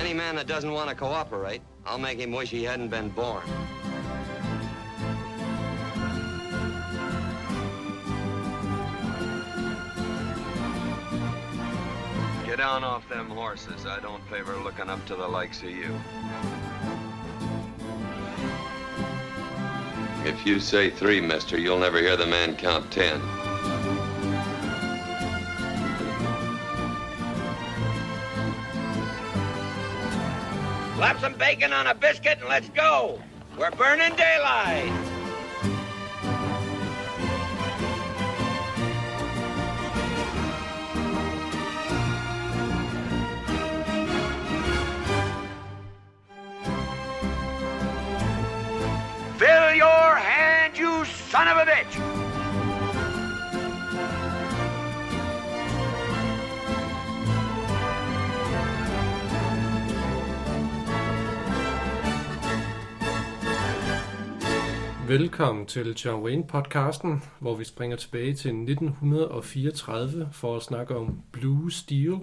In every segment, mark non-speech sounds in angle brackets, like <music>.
Any man that doesn't want to cooperate, I'll make him wish he hadn't been born. Get down off them horses. I don't favor looking up to the likes of you. If you say three, mister, you'll never hear the man count ten. Slap some bacon on a biscuit and let's go. We're burning daylight. Fill your hand, you son of a bitch! Velkommen til John Wayne-podcasten, hvor vi springer tilbage til 1934 for at snakke om Blue Steel,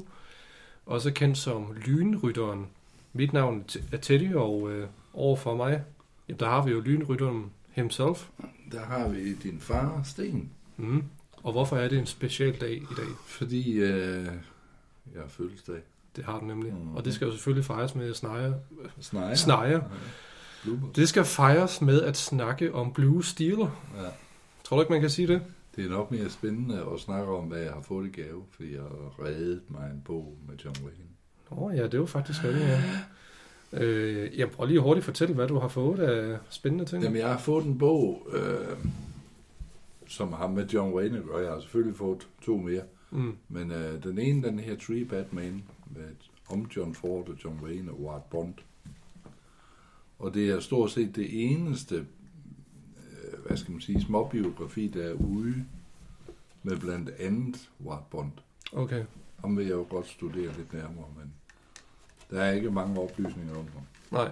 også kendt som Lynrytteren. Mit navn er Teddy, og øh, over for mig, jamen, der har vi jo Lynrytteren himself. Der har vi din far, Sten. Mm. Og hvorfor er det en speciel dag i dag? Fordi øh, jeg har fødselsdag. Det har den nemlig. Mhm. Og det skal jo selvfølgelig fejres med snejer. Snejer. Snejer. Det skal fejres med at snakke om Blue Steel. Ja. Tror du ikke, man kan sige det? Det er nok mere spændende at snakke om, hvad jeg har fået i gave, fordi jeg har reddet mig en bog med John Wayne. Åh oh, ja, det er jo faktisk rigtigt, ja. Øh, jeg prøver lige hurtigt at fortælle, hvad du har fået af spændende ting. Jamen, jeg har fået en bog, øh, som har med John Wayne at. Jeg har selvfølgelig fået to mere. Mm. Men øh, den ene, den her Tree Batman, med, om John Ford og John Wayne og Ward Bond. Og det er stort set det eneste, øh, hvad skal man sige, småbiografi, der er ude med blandt andet Ward Bond. Okay. Ham vil jeg jo godt studere lidt nærmere, men der er ikke mange oplysninger om ham. Nej.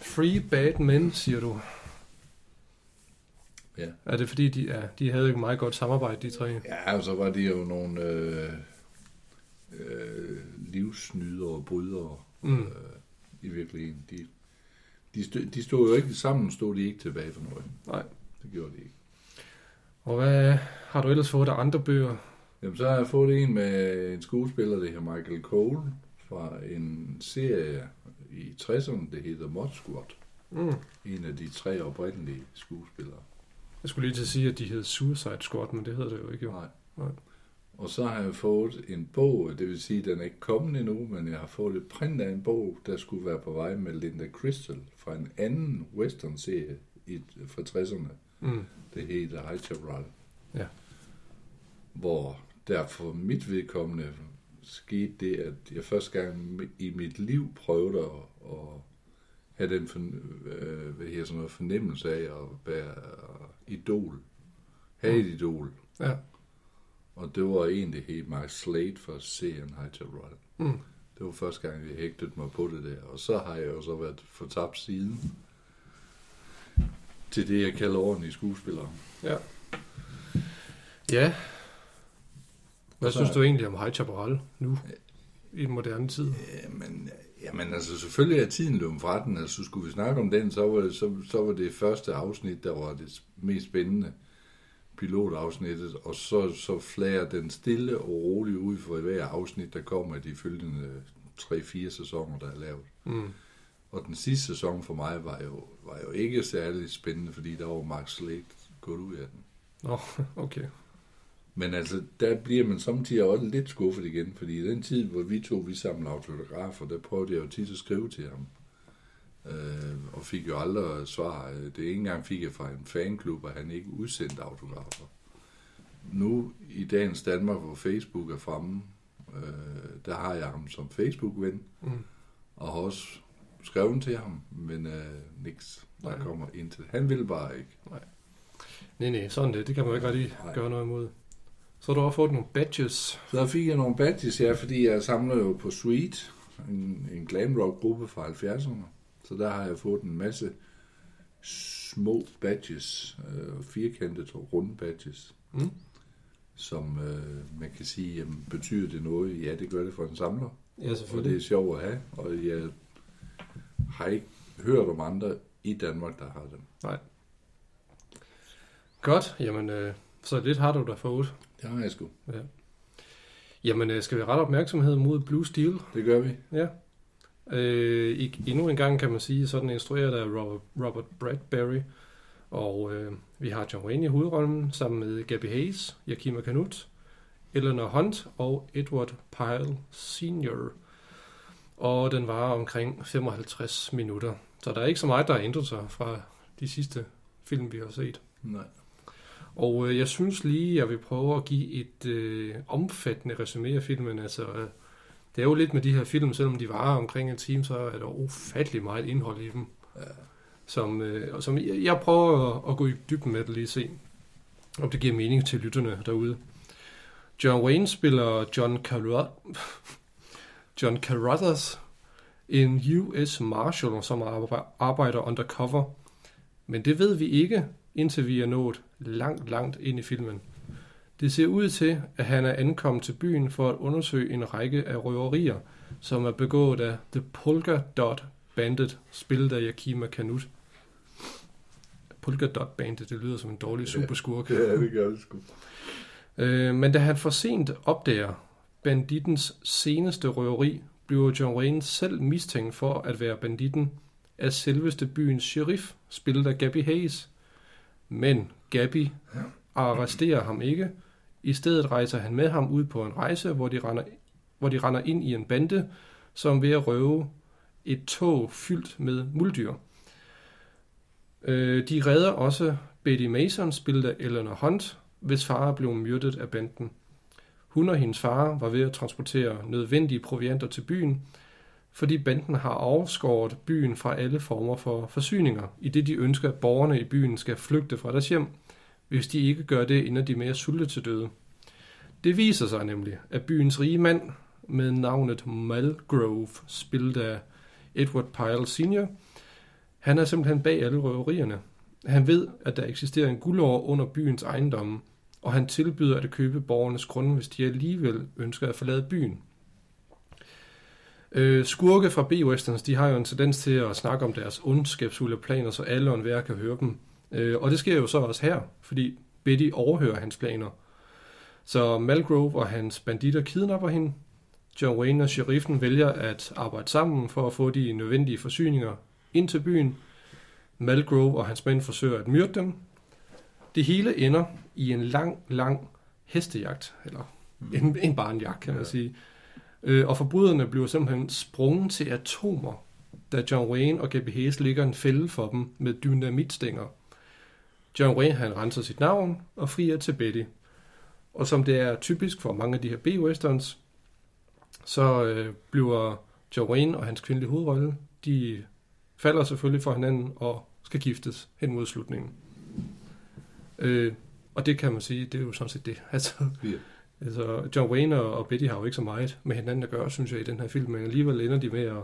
Free Bad Men, siger du. Ja. Er det fordi, de, ja, de havde ikke meget godt samarbejde, de tre? Ja, og så var de jo nogle øh, øh, livsnydere og brydere Mm. øh, i virkeligheden. De, de, stod, de stod jo ikke sammen, stod de ikke tilbage for noget. Nej. Det gjorde de ikke. Og hvad har du ellers fået af andre bøger? Jamen, så har jeg fået en med en skuespiller, der hedder Michael Cole, fra en serie i 60'erne, der hedder Mod Squad. Mm. En af de tre oprindelige skuespillere. Jeg skulle lige til at sige, at de hed Suicide Squad, men det hedder det jo ikke. Jo. Nej. Nej. Og så har jeg fået en bog, det vil sige, at den er ikke kommet endnu, men jeg har fået et print af en bog, der skulle være på vej med Linda Crystal fra en anden western-serie i, fra 60'erne. Mm. Det hedder High Chaparral. Ja. Hvor der for mit vedkommende skete det, at jeg første gang i mit liv prøvede at, at have den for, øh, hvad hedder sådan noget, fornemmelse af at være idol. Have et idol. Ja. Og det var en, der hed Mark Slade for serien High Chaparral. Mm. Det var første gang, jeg hægtede mig på det der. Og så har jeg jo så været fortabt siden til det, jeg kalder ordentlige skuespillere. Ja. Ja. Hvad så- synes du egentlig om High Chaparral nu? I den moderne tid? Jamen, jamen altså selvfølgelig er tiden løbet fra den. Altså skulle vi snakke om den, så var, det, så, så var det første afsnit, der var det mest spændende pilotafsnittet, og så, så flager den stille og roligt ud for hver afsnit, der kommer i de følgende 3-4 sæsoner, der er lavet. Mm. Og den sidste sæson for mig var jo, var jo ikke særlig spændende, fordi der var Mark Slade gået ud af den. Nå, <laughs> okay. Men altså, der bliver man samtidig også lidt skuffet igen, fordi i den tid, hvor vi to vi samlede autografer, der prøvede jeg jo tit at skrive til ham. Øh, og fik jo aldrig svar. Det ikke engang fik jeg fra en fanklub, at han ikke udsendte autografer. Nu i dagens Danmark, hvor Facebook er fremme, øh, der har jeg ham som Facebook-ven, Mm. og har også skrevet til ham, men øh, niks, der Nej. kommer ind til. Han vil bare ikke. Nej, nej, sådan det. Det kan man jo ikke rigtig Nej. gøre noget imod. Så har du også fået nogle badges. Så fik jeg nogle badges, ja, fordi jeg samler jo på Sweet, en, en glam rock gruppe fra 70'erne. Så der har jeg fået en masse små badges, øh, firkantede og runde badges. Mm. som øh, man kan sige, jamen, betyder det noget? Ja, det gør det for en samler. Ja, Og selvfølgelig. det er sjovt at have, og jeg har ikke hørt om andre i Danmark, der har dem. Godt, jamen, øh, så lidt har du da fået. Det har jeg sgu. Jamen, øh, skal vi rette opmærksomhed mod Blue Steel? Det gør vi. Ja. Øh, endnu en gang kan man sige, sådan instrueret af Robert, Robert Bradbury. Og øh, vi har John Wayne i hovedrollen, sammen med Gabby Hayes, Yakima Kanut, Eleanor Hunt og Edward Pyle Sr. Og den var omkring 55 minutter. Så der er ikke så meget, der har ændret sig fra de sidste film, vi har set. Nej. Og øh, jeg synes lige, jeg vil prøve at give et øh, omfattende resumé af filmen. Altså, øh, det er jo lidt med de her film, selvom de varer omkring en time, så er der ufattelig meget indhold i dem. Ja. Som, øh, som jeg, jeg prøver at, at gå i dybden med det lige se, om det giver mening til lytterne derude. John Wayne spiller John Carruthers, <laughs> John Carruthers, en US Marshal, som arbe- arbejder undercover. Men det ved vi ikke, indtil vi er nået langt, langt ind i filmen. Det ser ud til, at han er ankommet til byen for at undersøge en række af røverier, som er begået af The Polka Dot Bandit, spillet af Yakima Kanut. Polka Dot Bandit, det lyder som en dårlig superskurk. Ja, det gør det sgu. Øh, men da han for sent opdager bandittens seneste røveri, bliver John Wayne selv mistænkt for at være banditten af selveste byens sheriff, spillet af Gabby Hayes. Men Gabby arresterer ham ikke. I stedet rejser han med ham ud på en rejse, hvor de render, hvor de render ind i en bande, som ved at røve et tog fyldt med muldyr. Øh, de redder også Betty Mason, spillet af Eleanor Hunt, hvis far blev myrdet af banden. Hun og hendes far var ved at transportere nødvendige provianter til byen, fordi banden har afskåret byen fra alle former for forsyninger, i det de ønsker, at borgerne i byen skal flygte fra deres hjem. Hvis de ikke gør det, ender de med at sulte til døde. Det viser sig nemlig, at byens rige mand med navnet Malgrove, spillet af Edward Pyle Sr., han er simpelthen bag alle røverierne. Han ved, at der eksisterer en guldår under byens ejendomme, og han tilbyder at købe borgernes grunde, hvis de alligevel ønsker at forlade byen. Øh, skurke fra B-Westerns, de har jo en tendens til at snakke om deres ondskabsfulde planer, så alle og enhver kan høre dem. Øh, og det sker jo så også her, fordi Betty overhører hans planer. Så Malgrove og hans banditter kidnapper hende. John Wayne og sheriffen vælger at arbejde sammen for at få de nødvendige forsyninger ind til byen. Malgrove og hans mænd forsøger at myrde dem. Det hele ender i en lang, lang hestejagt, eller en, en barnjagt, kan man Ja. sige. Øh, og forbryderne bliver simpelthen sprunget til atomer, da John Wayne og Gabby Hayes ligger en fælde for dem med dynamitstænger. John Wayne han renser sit navn og frier til Betty. Og som det er typisk for mange af de her B-westerns, så øh, bliver John Wayne og hans kvindelige hovedrolle, de falder selvfølgelig for hinanden og skal giftes hen mod slutningen. Øh, og det kan man sige, det er jo sådan set det. <laughs> Altså, Ja. altså John Wayne og, og Betty har jo ikke så meget med hinanden at gøre, synes jeg, i den her film, men alligevel ender de med at,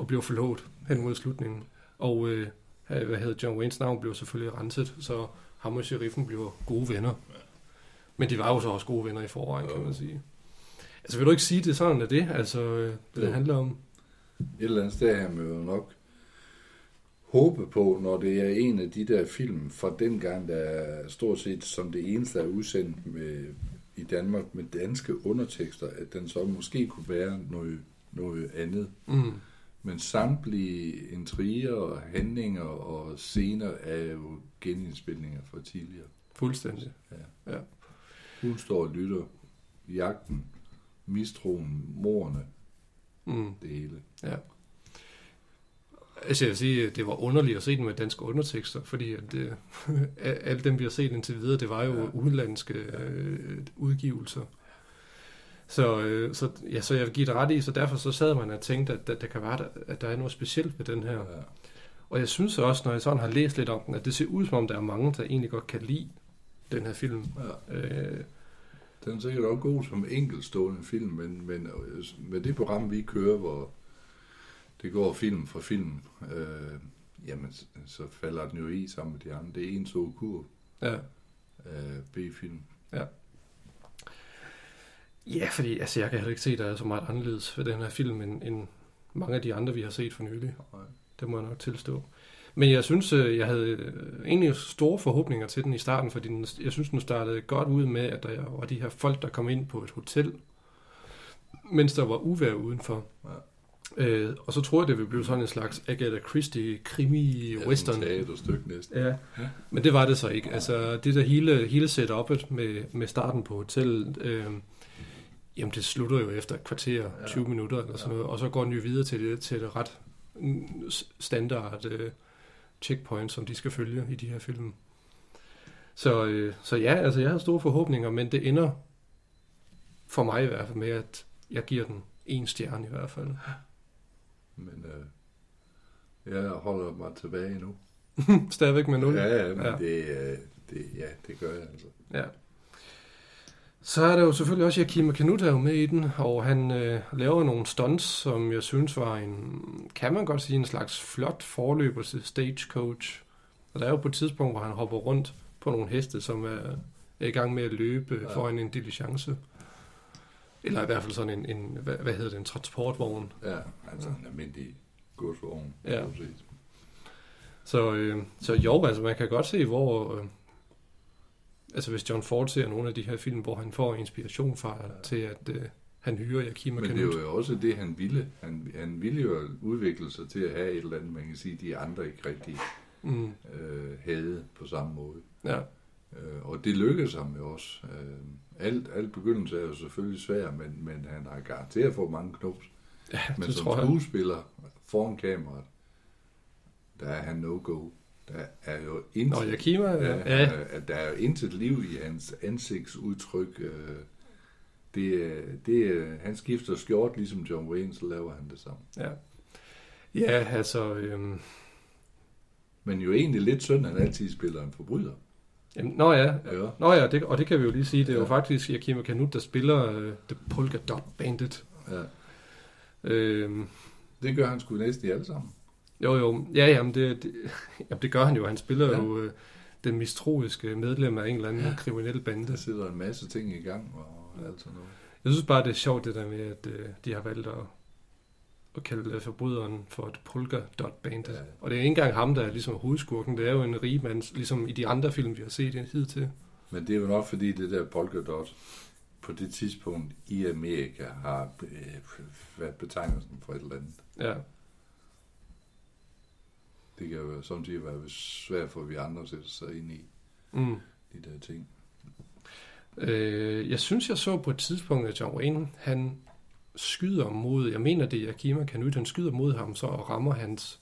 at blive forlovet hen mod slutningen. Og øh, hvad hedder John Waynes navn bliver selvfølgelig renset, så ham og sheriffen bliver gode venner. Men de var jo så også gode venner i forvejen, kan man sige. Altså vil du ikke sige, det er sådan, at det, altså, øh, det Jo. handler om? Et eller andet sted har man jo nok håbe på, når det er en af de der film fra dengang, der er stort set som det eneste er udsendt med, i Danmark med danske undertekster, at den så måske kunne være noget, noget andet. Mm. Men samtlige intriger og handlinger og scener er jo genindspilninger fra tidligere. Fuldstændig. Hun står og lytter. Jagten, mistroen, morerne, Mm. det hele. Ja. Altså jeg vil sige, det var underligt at se den med danske undertekster, fordi at det, <laughs> alle dem, vi har set indtil videre, det var jo Ja. ja. udenlandske øh, udgivelser. Så, øh, så, ja, så jeg vil give det ret i, så derfor så sad man og tænkte, at, at, der kan være, at der er noget specielt ved den her. Ja. Og jeg synes også, når jeg sådan har læst lidt om den, at det ser ud som om, der er mange, der egentlig godt kan lide den her film. Ja. Øh, Den er sikkert også god som enkeltstående film, men, men øh, med det program, vi kører, hvor det går film for film, øh, jamen, så- så falder den jo i sammen med de andre. Det er en så kur ja. øh, B-film. Ja, fordi altså, jeg kan heller ikke se, at der er så meget anderledes ved den her film, end, end mange af de andre, vi har set for nylig. Nej. Det må jeg nok tilstå. Men jeg synes, øh, jeg havde øh, egentlig store forhåbninger til den i starten, fordi den, jeg synes, den startede godt ud med, at der var de her folk, der kom ind på et hotel, mens der var uvær udenfor. Ja. Øh, og så tror jeg, det ville blive sådan en slags Agatha Christie krimi Ja, western. teaterstykke næsten. Ja, men det var det så ikke. Altså, det der hele, hele setup'et med, med starten på hotellet, øh, jamen det slutter jo efter et kvarter, 20 minutter eller sådan noget, og så går den jo videre til det, til det ret mm, standard øh, checkpoint, som de skal følge i de her film. Så, øh, så ja, altså jeg har store forhåbninger, men det ender for mig i hvert fald med, at jeg giver den en stjerne i hvert fald. Men øh, jeg holder mig tilbage nu. <laughs> Stadigvæk med 0. Ja, ja, men Ja. ja. Det, øh, det, ja, det gør jeg altså. Ja. Så er der jo selvfølgelig også Yakima Kanut er jo med i den, og han øh, laver nogle stunts, som jeg synes var en, kan man godt sige, en slags flot forløber til Stagecoach. Og der er jo på et tidspunkt, hvor han hopper rundt på nogle heste, som er, er i gang med at løbe ja. Foran en diligence. Eller i hvert fald sådan en, en hvad, hvad hedder det, en transportvogn. Ja, altså en almindelig godsvogn. Ja. så set. Så, øh, så jo, altså man kan godt se, hvor... Øh, altså hvis John Ford ser nogle af de her film, hvor han får inspiration fra ja. til, at øh, han hyrer Yakima Men det Kanut. er jo også det, han ville. Han, han ville jo udvikle sig til at have et eller andet, man kan sige, de andre ikke rigtig Mm, øh, havde på samme måde. ja, Øh, og det lykkedes ham jo også. Øh, alt, alt begyndelse er jo selvfølgelig svært, men, men han har garanteret fået mange knops. ja Men som tror jeg. skuespiller foran kameraet, der er han no-go. Der er jo intet, Nå, Yakima, ja. ja, ja. Der er jo intet liv i hans ansigtsudtryk. øh, Det, er- det, er- han skifter skjort, ligesom John Wayne, så laver han det samme. Ja, ja altså... Øhm, Men jo egentlig lidt synd, at han altid spiller en forbryder. jamen, nå ja, Ja. Nå ja, det, og det kan vi jo lige sige, det er jo Ja. faktisk Yakima Kanut, der spiller uh, The Polka Dot Bandit. ja. Øhm, Det gør han sgu næsten i alle sammen. Jo jo, ja, jamen det, det, <laughs> jamen det gør han jo. Han spiller ja. Jo uh, den mistroiske medlem af en eller anden ja. kriminel Der bande. sidder en masse ting i gang og alt sådan noget. Jeg synes bare, det er sjovt det der med, at uh, de har valgt at, at kalde uh, forbryderen for et Dot Bandit. Ja. Og det er ikke engang ham, der er ligesom hovedskurken. Det er jo en rigmand, ligesom i de andre film, vi har set hidtil. Men det er jo nok fordi det der polka dot på det tidspunkt i Amerika har øh, været betegnelsen for et eller andet. Ja. Det kan jo samtidig være svært for vi andre at sætte sig ind i Mm. de der ting. Øh, jeg synes, jeg så på et tidspunkt, at John Wayne, han skyder mod, jeg mener det er Yakima Kanut, han skyder mod ham så og rammer hans,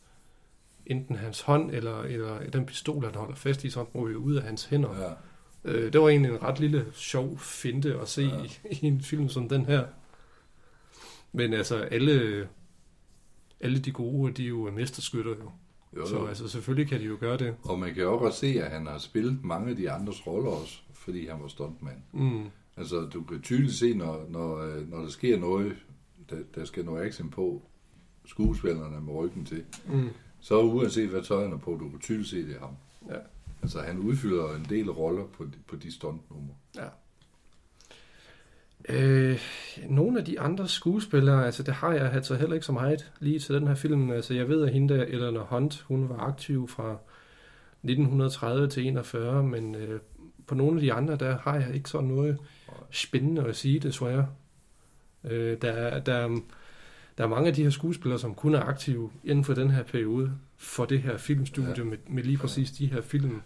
enten hans hånd eller, eller den pistol, han holder fast i, så den ryger ud af hans hænder. Ja, Øh, det var egentlig en ret lille sjov finte at se. Ja. i, <laughs> i en film som den her. Men altså, alle, alle de gode, de er jo mesterskytter jo. Jo, Så altså, selvfølgelig kan de jo gøre det. Og man kan jo også godt se, at han har spillet mange af de andres roller også, fordi han var stuntmand. Mm. Altså, du kan tydeligt se, når, når, øh, når der sker noget, der, der skal noget action på, skuespillerne med ryggen til, Mm. så uanset hvad tøj han er på, du kan tydeligt se, det er ham. Ja. Altså, han udfylder en del roller på, de- på de stuntnumre. Ja. Øh, nogle af de andre skuespillere, altså det har jeg altså heller ikke så meget lige til den her film. Altså jeg ved, at hende der, Eleanor Hunt, hun var aktiv fra 1930 til 41, men øh, på nogle af de andre, der har jeg ikke sådan noget spændende at sige, desværre. Øh, der, er- der, er- der er mange af de her skuespillere, som kun er aktive inden for den her periode for det her filmstudie. Ja. med, med lige præcis de her film.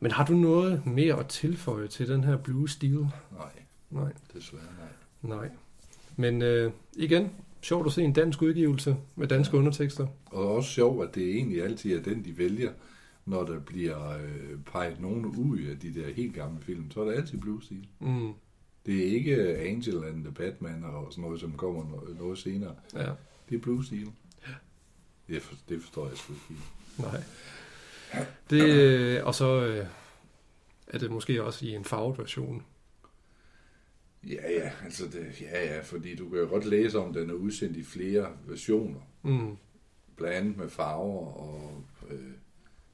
Men har du noget mere at tilføje til den her Blue Steel? Nej, Nej. desværre nej. Nej. Men øh, igen, sjovt at se en dansk udgivelse med danske ja. undertekster. Og også sjovt, at det egentlig altid er den, de vælger, når der bliver øh, peget nogen ud af de der helt gamle film. Så er det altid Blue Steel. Mm. Det er ikke Angel and the Batman og sådan noget, som kommer noget, noget senere. Ja, Det er Blue Steel. Det, for, det forstår jeg sgu ikke nej. Det, øh, og så øh, er det måske også i en farvet version. Ja, ja, altså det, ja, ja, fordi du kan jo godt læse om, den er udsendt i flere versioner. Mm. Blandt andet med farver, og øh,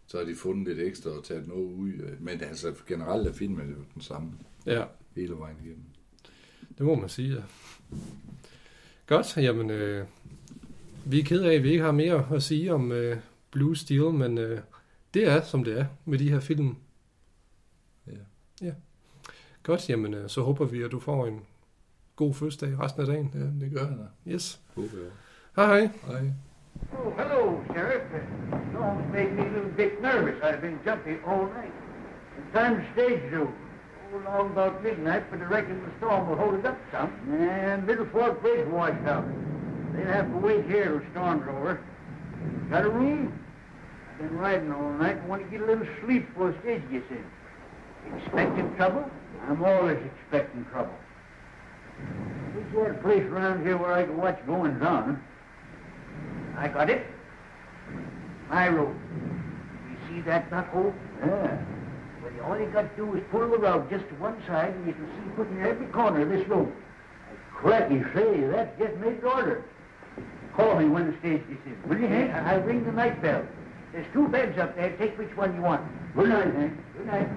så har de fundet lidt ekstra og taget noget ud. øh, Men altså generelt er filmen jo den samme Ja. hele vejen igennem. Det må man sige, ja. Godt, jamen, øh, vi er ked af, at vi ikke har mere at sige om øh, Blue Steel, men øh, det er, som det er med de her film. Ja. Ja. Godt, jamen, øh, så håber vi, at du får en god fødselsdag resten af dagen. Ja, det gør han da. Yes. Håber jeg. Hej hej. Hej. Oh, hello, Sheriff. Storm's made me a little bit nervous. I've been jumpy all night. It's time to stage due. Oh, long about midnight, but I reckon the storm will hold it up some. And Middle Fork Bridge washed out. They'll have to wait here till the storm's over. Got a room? I've been riding all night and want to get a little sleep before the stage gets in. Expecting trouble? I'm always expecting trouble. There's sort of place around here where I can watch goings on. I got it. My road. You see that hole? Yeah. Well, you all you got to do is pull the rope just to one side, and you can see put in every corner of this room. I cracky say, that's just made order. Call me when the stage gets in. Will you, Hank? I'll ring the night bell. There's two beds up there. Take which one you want. Good night, Hank. Good night.